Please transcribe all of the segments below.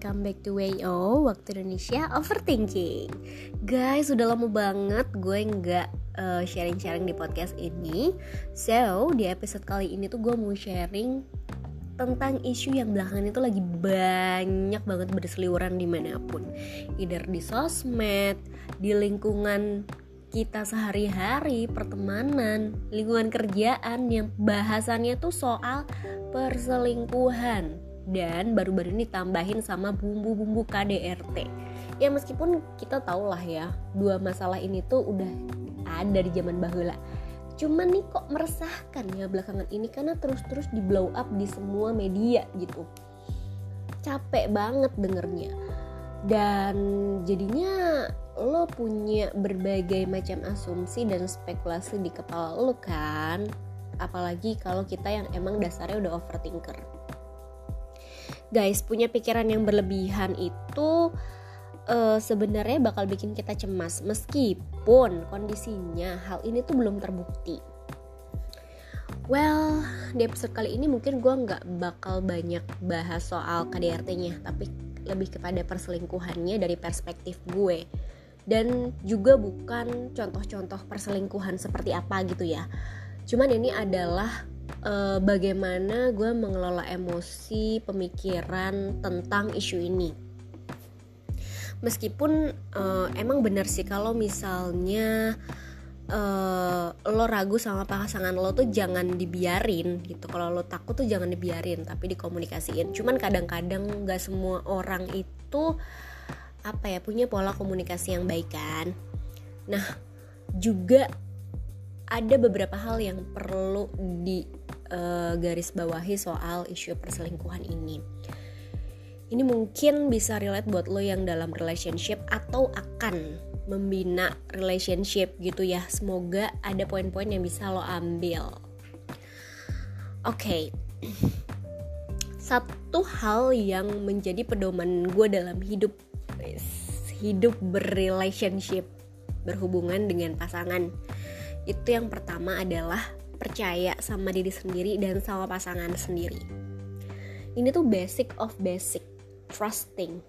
welcome back to WO Waktu Indonesia Overthinking. Guys, udah lama banget gue nggak uh, sharing-sharing di podcast ini. So, di episode kali ini tuh gue mau sharing tentang isu yang belakangan itu lagi banyak banget berseliweran di mana pun. Either di sosmed, di lingkungan kita sehari-hari, pertemanan, lingkungan kerjaan yang bahasannya tuh soal perselingkuhan dan baru-baru ini tambahin sama bumbu-bumbu KDRT ya meskipun kita tahu lah ya dua masalah ini tuh udah ada di zaman bahula. Cuman nih kok meresahkan ya belakangan ini karena terus-terus di blow up di semua media gitu. Capek banget dengernya. Dan jadinya lo punya berbagai macam asumsi dan spekulasi di kepala lo kan. Apalagi kalau kita yang emang dasarnya udah overthinker guys punya pikiran yang berlebihan itu uh, sebenarnya bakal bikin kita cemas meskipun kondisinya hal ini tuh belum terbukti Well, di episode kali ini mungkin gue nggak bakal banyak bahas soal KDRT-nya, tapi lebih kepada perselingkuhannya dari perspektif gue. Dan juga bukan contoh-contoh perselingkuhan seperti apa gitu ya. Cuman ini adalah uh, bagaimana gue mengelola emosi pemikiran tentang isu ini. Meskipun uh, emang bener sih kalau misalnya uh, lo ragu sama pasangan lo tuh jangan dibiarin gitu. Kalau lo takut tuh jangan dibiarin tapi dikomunikasiin. Cuman kadang-kadang nggak semua orang itu apa ya punya pola komunikasi yang baik kan. Nah juga ada beberapa hal yang perlu di uh, garis bawahi soal isu perselingkuhan ini. Ini mungkin bisa relate buat lo yang dalam relationship atau akan membina relationship gitu ya. Semoga ada poin-poin yang bisa lo ambil. Oke. Okay. Satu hal yang menjadi pedoman gue dalam hidup hidup berrelationship berhubungan dengan pasangan itu yang pertama adalah percaya sama diri sendiri dan sama pasangan sendiri. Ini tuh basic of basic, trusting.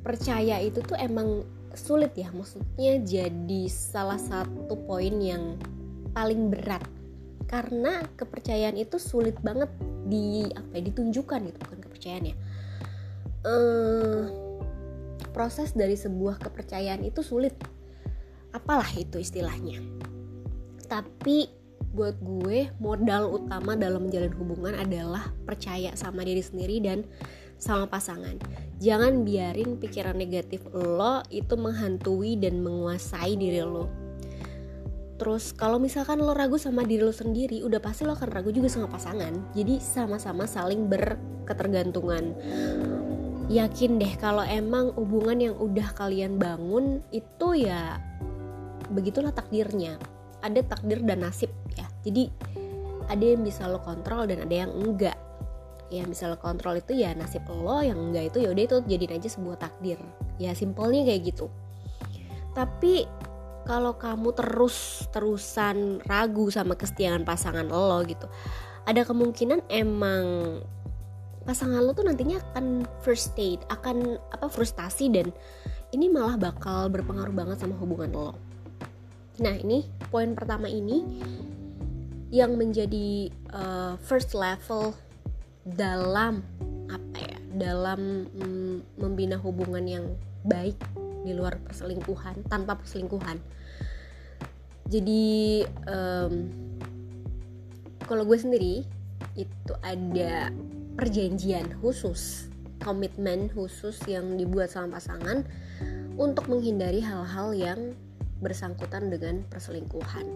Percaya itu tuh emang sulit ya, maksudnya jadi salah satu poin yang paling berat. Karena kepercayaan itu sulit banget di apa ya, ditunjukkan gitu bukan kepercayaan ya. Uh, proses dari sebuah kepercayaan itu sulit. Apalah itu istilahnya. Tapi buat gue modal utama dalam menjalin hubungan adalah percaya sama diri sendiri dan sama pasangan. Jangan biarin pikiran negatif lo itu menghantui dan menguasai diri lo. Terus kalau misalkan lo ragu sama diri lo sendiri, udah pasti lo akan ragu juga sama pasangan. Jadi sama-sama saling berketergantungan. Yakin deh kalau emang hubungan yang udah kalian bangun itu ya begitulah takdirnya ada takdir dan nasib jadi ada yang bisa lo kontrol dan ada yang enggak. Yang bisa lo kontrol itu ya nasib lo yang enggak itu yaudah itu jadi aja sebuah takdir. Ya simpelnya kayak gitu. Tapi kalau kamu terus terusan ragu sama kesetiaan pasangan lo gitu ada kemungkinan emang pasangan lo tuh nantinya akan first state akan apa frustasi dan ini malah bakal berpengaruh banget sama hubungan lo. Nah, ini poin pertama ini yang menjadi uh, first level dalam apa ya? Dalam mm, membina hubungan yang baik di luar perselingkuhan, tanpa perselingkuhan. Jadi um, kalau gue sendiri itu ada perjanjian khusus, komitmen khusus yang dibuat sama pasangan untuk menghindari hal-hal yang bersangkutan dengan perselingkuhan.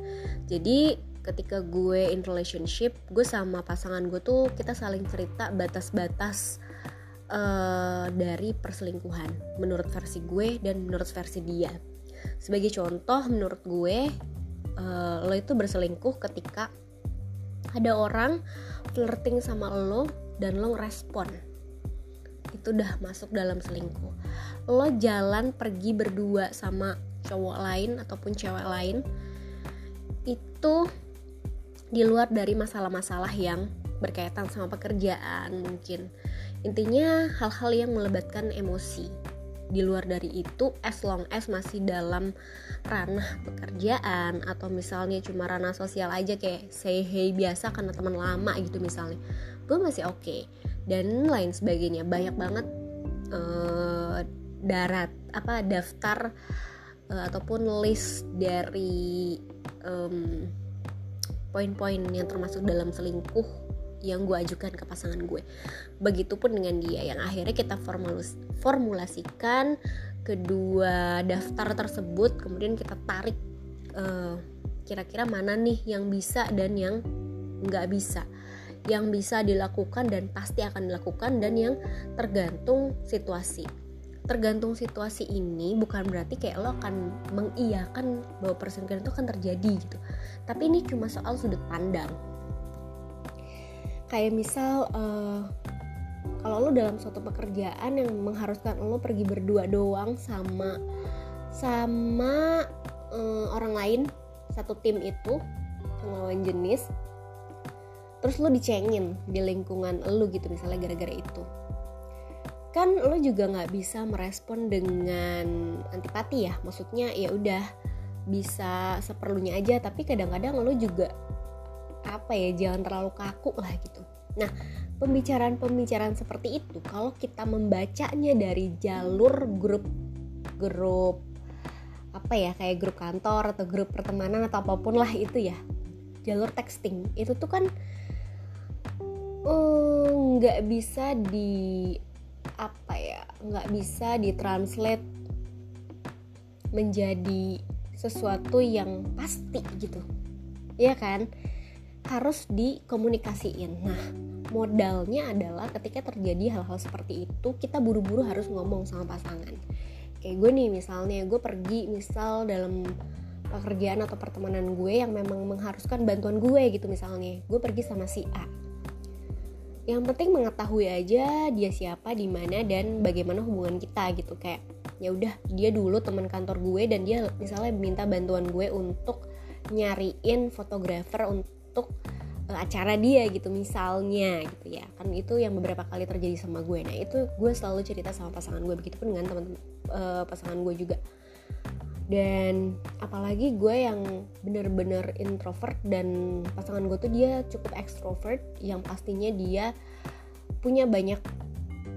Jadi ketika gue in relationship gue sama pasangan gue tuh kita saling cerita batas-batas uh, dari perselingkuhan menurut versi gue dan menurut versi dia. Sebagai contoh menurut gue uh, lo itu berselingkuh ketika ada orang flirting sama lo dan lo ngerespon. Itu udah masuk dalam selingkuh. Lo jalan pergi berdua sama cowok lain ataupun cewek lain itu di luar dari masalah-masalah yang berkaitan sama pekerjaan mungkin intinya hal-hal yang melebatkan emosi di luar dari itu as long as masih dalam ranah pekerjaan atau misalnya cuma ranah sosial aja kayak say hey biasa karena teman lama gitu misalnya gue masih oke okay. dan lain sebagainya banyak banget uh, darat apa daftar uh, ataupun list dari um, poin-poin yang termasuk dalam selingkuh yang gue ajukan ke pasangan gue. Begitupun dengan dia yang akhirnya kita formulas formulasikan kedua daftar tersebut kemudian kita tarik eh, kira-kira mana nih yang bisa dan yang nggak bisa. Yang bisa dilakukan dan pasti akan dilakukan dan yang tergantung situasi tergantung situasi ini bukan berarti kayak lo akan mengiyakan bahwa perselingkuhan itu akan terjadi gitu. Tapi ini cuma soal sudut pandang. Kayak misal uh, kalau lo dalam suatu pekerjaan yang mengharuskan lo pergi berdua doang sama sama uh, orang lain satu tim itu lawan jenis terus lo dicengin di lingkungan lo gitu misalnya gara-gara itu kan lo juga nggak bisa merespon dengan antipati ya. Maksudnya ya udah bisa seperlunya aja. Tapi kadang-kadang lo juga apa ya jangan terlalu kaku lah gitu. Nah pembicaraan-pembicaraan seperti itu kalau kita membacanya dari jalur grup grup apa ya kayak grup kantor atau grup pertemanan atau apa pun lah itu ya. Jalur texting itu tuh kan eh, nggak uh, bisa di nggak bisa ditranslate menjadi sesuatu yang pasti gitu ya kan harus dikomunikasiin. Nah, modalnya adalah ketika terjadi hal-hal seperti itu, kita buru-buru harus ngomong sama pasangan. Kayak gue nih misalnya, gue pergi misal dalam pekerjaan atau pertemanan gue yang memang mengharuskan bantuan gue gitu misalnya. Gue pergi sama si A. Yang penting mengetahui aja dia siapa, di mana dan bagaimana hubungan kita gitu. Kayak ya udah dia dulu teman kantor gue dan dia misalnya minta bantuan gue untuk nyariin fotografer untuk uh, acara dia gitu misalnya gitu ya. Kan itu yang beberapa kali terjadi sama gue. Nah itu gue selalu cerita sama pasangan gue. Begitu pun dengan teman-teman uh, pasangan gue juga dan apalagi gue yang bener-bener introvert dan pasangan gue tuh dia cukup extrovert yang pastinya dia punya banyak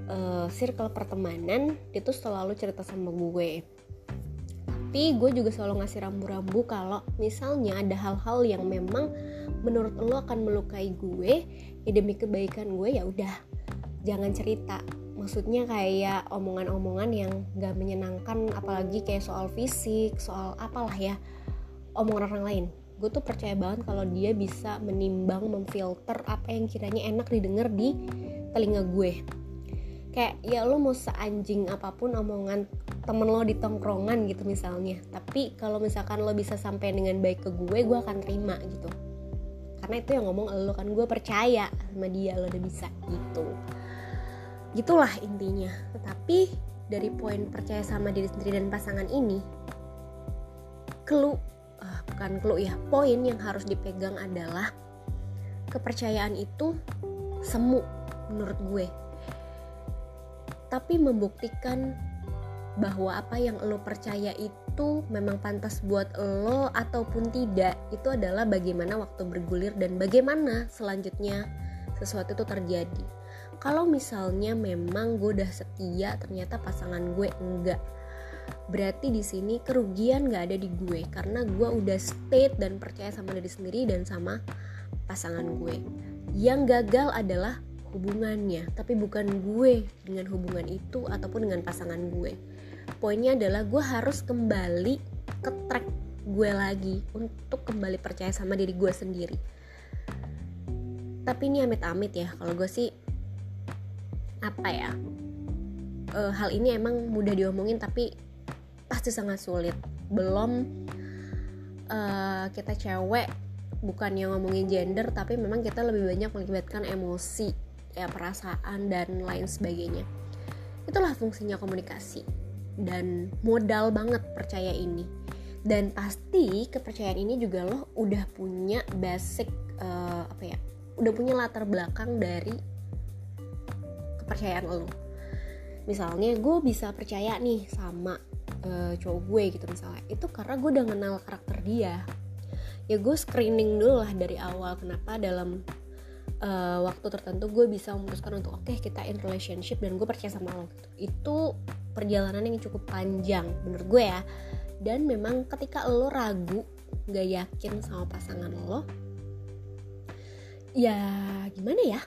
uh, circle pertemanan dia tuh selalu cerita sama gue. Tapi gue juga selalu ngasih rambu-rambu kalau misalnya ada hal-hal yang memang menurut lo akan melukai gue ya demi kebaikan gue ya udah jangan cerita maksudnya kayak omongan-omongan yang gak menyenangkan apalagi kayak soal fisik soal apalah ya omongan orang lain. Gue tuh percaya banget kalau dia bisa menimbang memfilter apa yang kiranya enak didengar di telinga gue. Kayak ya lo mau seanjing apa pun omongan temen lo di tongkrongan gitu misalnya. Tapi kalau misalkan lo bisa sampai dengan baik ke gue gue akan terima gitu. Karena itu yang ngomong lo kan gue percaya sama dia lo udah bisa gitu gitulah intinya. Tetapi dari poin percaya sama diri sendiri dan pasangan ini clue uh, bukan clue ya poin yang harus dipegang adalah kepercayaan itu semu menurut gue. Tapi membuktikan bahwa apa yang lo percaya itu memang pantas buat lo ataupun tidak itu adalah bagaimana waktu bergulir dan bagaimana selanjutnya sesuatu itu terjadi kalau misalnya memang gue udah setia ternyata pasangan gue enggak. Berarti di sini kerugian nggak ada di gue karena gue udah state dan percaya sama diri sendiri dan sama pasangan gue. Yang gagal adalah hubungannya tapi bukan gue dengan hubungan itu ataupun dengan pasangan gue. Poinnya adalah gue harus kembali ke track gue lagi untuk kembali percaya sama diri gue sendiri. Tapi ini amit-amit ya kalau gue sih apa ya e, hal ini emang mudah diomongin tapi pasti sangat sulit. Belum e, kita cewek bukan yang ngomongin gender tapi memang kita lebih banyak melibatkan emosi ya perasaan dan lain sebagainya. Itulah fungsinya komunikasi dan modal banget percaya ini. Dan pasti kepercayaan ini juga lo udah punya basic uh, apa ya udah punya latar belakang dari kepercayaan lo misalnya gue bisa percaya nih sama uh, cowok gue gitu misalnya. Itu karena gue udah kenal karakter dia. Ya gue screening dulu lah dari awal kenapa dalam uh, waktu tertentu gue bisa memutuskan untuk oke okay, kita in relationship dan gue percaya sama lo gitu. itu perjalanan yang cukup panjang menurut gue ya. Dan memang ketika lo ragu gak yakin sama pasangan lo ya gimana ya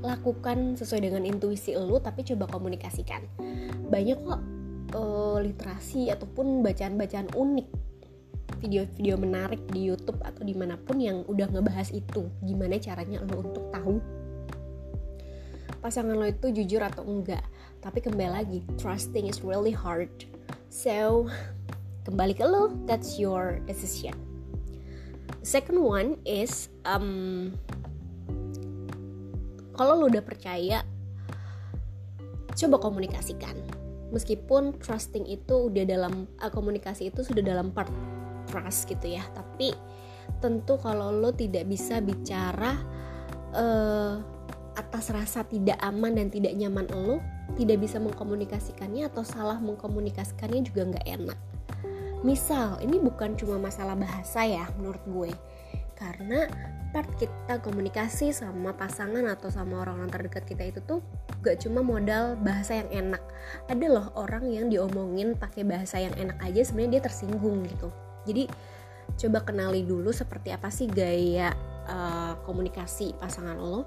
lakukan sesuai dengan intuisi lo tapi coba komunikasikan. Banyak kok uh, literasi ataupun bacaan-bacaan unik video-video menarik di YouTube atau di mana pun yang udah ngebahas itu. Gimana caranya lo untuk tahu pasangan lo itu jujur atau enggak. Tapi kembali lagi trusting is really hard. So kembali ke lo that's your decision. Second one is um, kalau lo udah percaya coba komunikasikan. Meskipun trusting itu udah dalam uh, komunikasi itu sudah dalam part trust gitu ya. Tapi tentu kalau lo tidak bisa bicara uh, atas rasa tidak aman dan tidak nyaman lo tidak bisa mengkomunikasikannya atau salah mengkomunikasikannya juga nggak enak. Misal ini bukan cuma masalah bahasa ya menurut gue karena part kita komunikasi sama pasangan atau sama orang-orang terdekat kita itu tuh gak cuma modal bahasa yang enak. Ada loh orang yang diomongin pakai bahasa yang enak aja sebenarnya dia tersinggung gitu. Jadi coba kenali dulu seperti apa sih gaya uh, komunikasi pasangan lo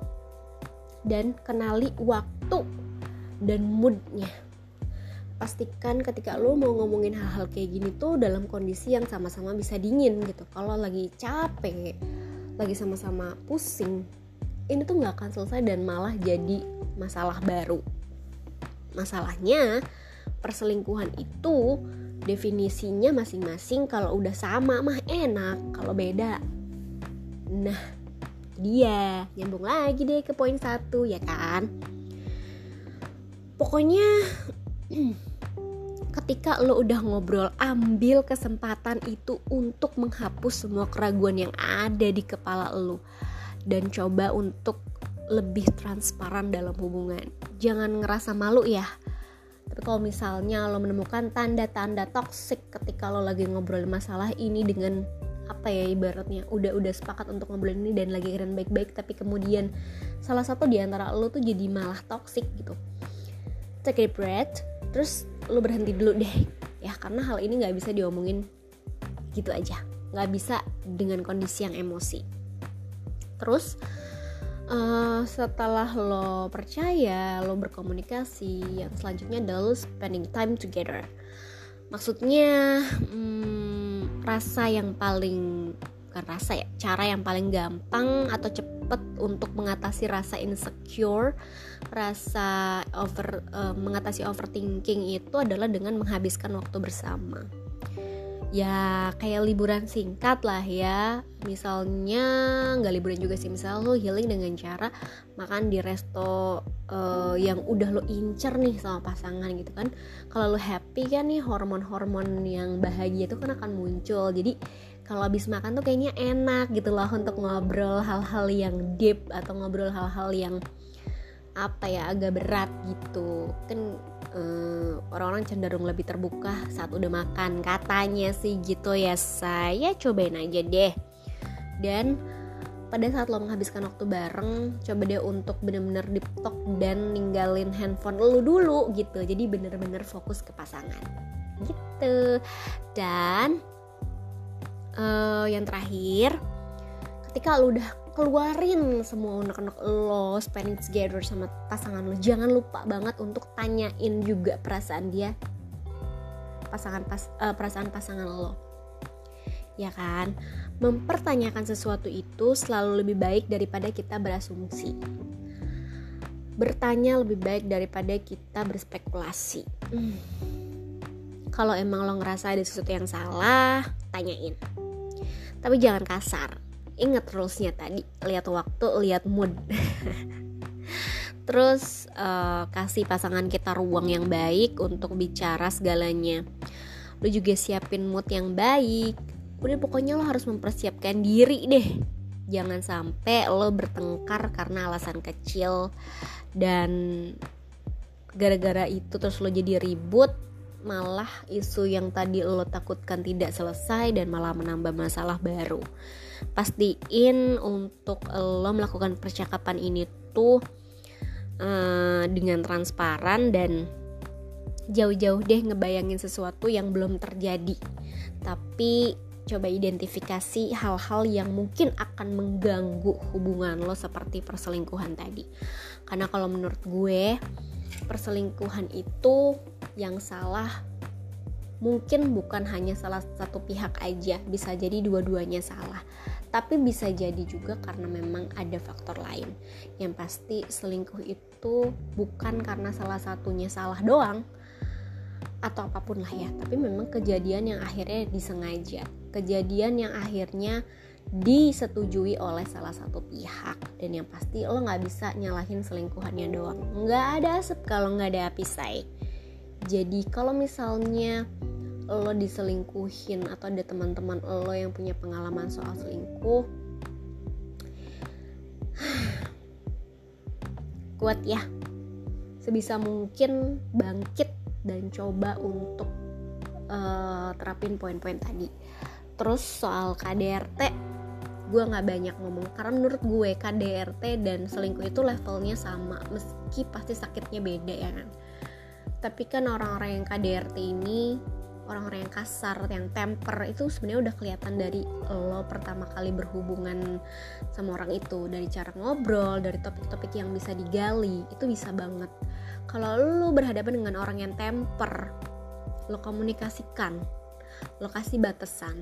dan kenali waktu dan moodnya pastikan ketika lo mau ngomongin hal-hal kayak gini tuh dalam kondisi yang sama-sama bisa dingin gitu. Kalau lagi capek lagi sama-sama pusing ini tuh nggak akan selesai dan malah jadi masalah baru. Masalahnya perselingkuhan itu definisinya masing-masing kalau udah sama mah enak kalau beda nah dia nyambung lagi deh ke poin satu ya kan? Pokoknya ketika lo udah ngobrol ambil kesempatan itu untuk menghapus semua keraguan yang ada di kepala lo. Dan coba untuk lebih transparan dalam hubungan. Jangan ngerasa malu ya. Tapi kalau misalnya lo menemukan tanda-tanda toxic ketika lo lagi ngobrol masalah ini dengan apa ya ibaratnya udah udah sepakat untuk ngobrol ini dan lagi keren baik-baik tapi kemudian salah satu di antara lo tuh jadi malah toxic gitu. Take a breath terus lo berhenti dulu deh. Ya karena hal ini nggak bisa diomongin gitu aja. Nggak bisa dengan kondisi yang emosi. Terus uh, setelah lo percaya lo berkomunikasi yang selanjutnya adalah lo spending time together. Maksudnya hmm, rasa yang paling bukan rasa ya cara yang paling gampang atau cepet untuk mengatasi rasa insecure rasa over uh, mengatasi overthinking itu adalah dengan menghabiskan waktu bersama. Ya kayak liburan singkat lah ya. Misalnya nggak liburan juga sih misal lo healing dengan cara makan di resto uh, yang udah lo incer nih sama pasangan gitu kan. Kalau lo happy kan nih hormon-hormon yang bahagia itu kan akan muncul. Jadi kalau habis makan tuh kayaknya enak gitu loh untuk ngobrol hal-hal yang deep atau ngobrol hal-hal yang apa ya agak berat gitu. Kan eh, orang-orang cenderung lebih terbuka saat udah makan katanya sih gitu ya saya cobain aja deh. Dan pada saat lo menghabiskan waktu bareng coba deh untuk bener-bener deep talk dan ninggalin handphone lo dulu gitu. Jadi bener-bener fokus ke pasangan gitu. Dan uh, yang terakhir ketika lo udah keluarin semua unek-unek lo spending together sama pasangan lo jangan lupa banget untuk tanyain juga perasaan dia pasangan pas uh, perasaan pasangan lo. Ya kan? Mempertanyakan sesuatu itu selalu lebih baik daripada kita berasumsi. Bertanya lebih baik daripada kita berspekulasi. Hmm. kalau emang lo ngerasa ada sesuatu yang salah tanyain tapi jangan kasar. Ingat rulesnya tadi. Lihat waktu lihat mood. Terus uh, kasih pasangan kita ruang yang baik untuk bicara segalanya. Lu juga siapin mood yang baik. Udah pokoknya lo harus mempersiapkan diri deh. Jangan sampai lo bertengkar karena alasan kecil. Dan gara-gara itu terus lo jadi ribut malah isu yang tadi lo takutkan tidak selesai dan malah menambah masalah baru. Pastiin untuk lo melakukan percakapan ini tuh uh, dengan transparan dan jauh-jauh deh ngebayangin sesuatu yang belum terjadi. Tapi coba identifikasi hal-hal yang mungkin akan mengganggu hubungan lo seperti perselingkuhan tadi. Karena kalau menurut gue perselingkuhan itu yang salah mungkin bukan hanya salah satu pihak aja bisa jadi dua-duanya salah. Tapi bisa jadi juga karena memang ada faktor lain. Yang pasti selingkuh itu bukan karena salah satunya salah doang atau apa pun lah ya. Tapi memang kejadian yang akhirnya disengaja. Kejadian yang akhirnya disetujui oleh salah satu pihak. Dan yang pasti lo nggak bisa nyalahin selingkuhannya doang. Nggak ada asap kalau nggak ada api say jadi kalau misalnya lo diselingkuhin atau ada teman-teman lo yang punya pengalaman soal selingkuh kuat ya. Sebisa mungkin bangkit dan coba untuk uh, terapin poin-poin tadi. Terus soal KDRT gue nggak banyak ngomong. Karena menurut gue KDRT dan selingkuh itu levelnya sama. Meski pasti sakitnya beda ya kan tapi kan orang-orang yang KDRT ini orang-orang yang kasar, yang temper itu sebenarnya udah kelihatan dari lo pertama kali berhubungan sama orang itu dari cara ngobrol, dari topik-topik yang bisa digali itu bisa banget. Kalau lo berhadapan dengan orang yang temper, lo komunikasikan, lo kasih batasan.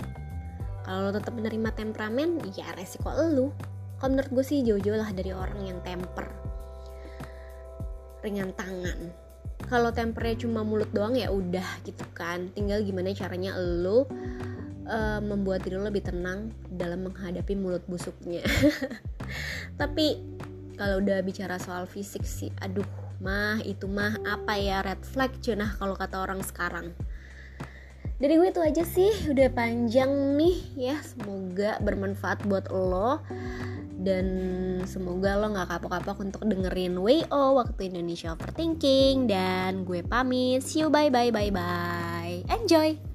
Kalau lo tetap menerima temperamen, ya resiko lo. Kalau menurut gue sih jauh-jauh lah dari orang yang temper, ringan tangan kalau tempernya cuma mulut doang ya udah gitu kan. Tinggal gimana caranya lo uh, membuat diri lo lebih tenang dalam menghadapi mulut busuknya. Tapi kalau udah bicara soal fisik sih aduh mah itu mah apa ya red flag cunah kalau kata orang sekarang dari gue itu aja sih udah panjang nih ya. Semoga bermanfaat buat lo. Dan semoga lo gak kapok-kapok untuk dengerin WO waktu Indonesia Overthinking. Dan gue pamit. See you bye bye bye bye. Enjoy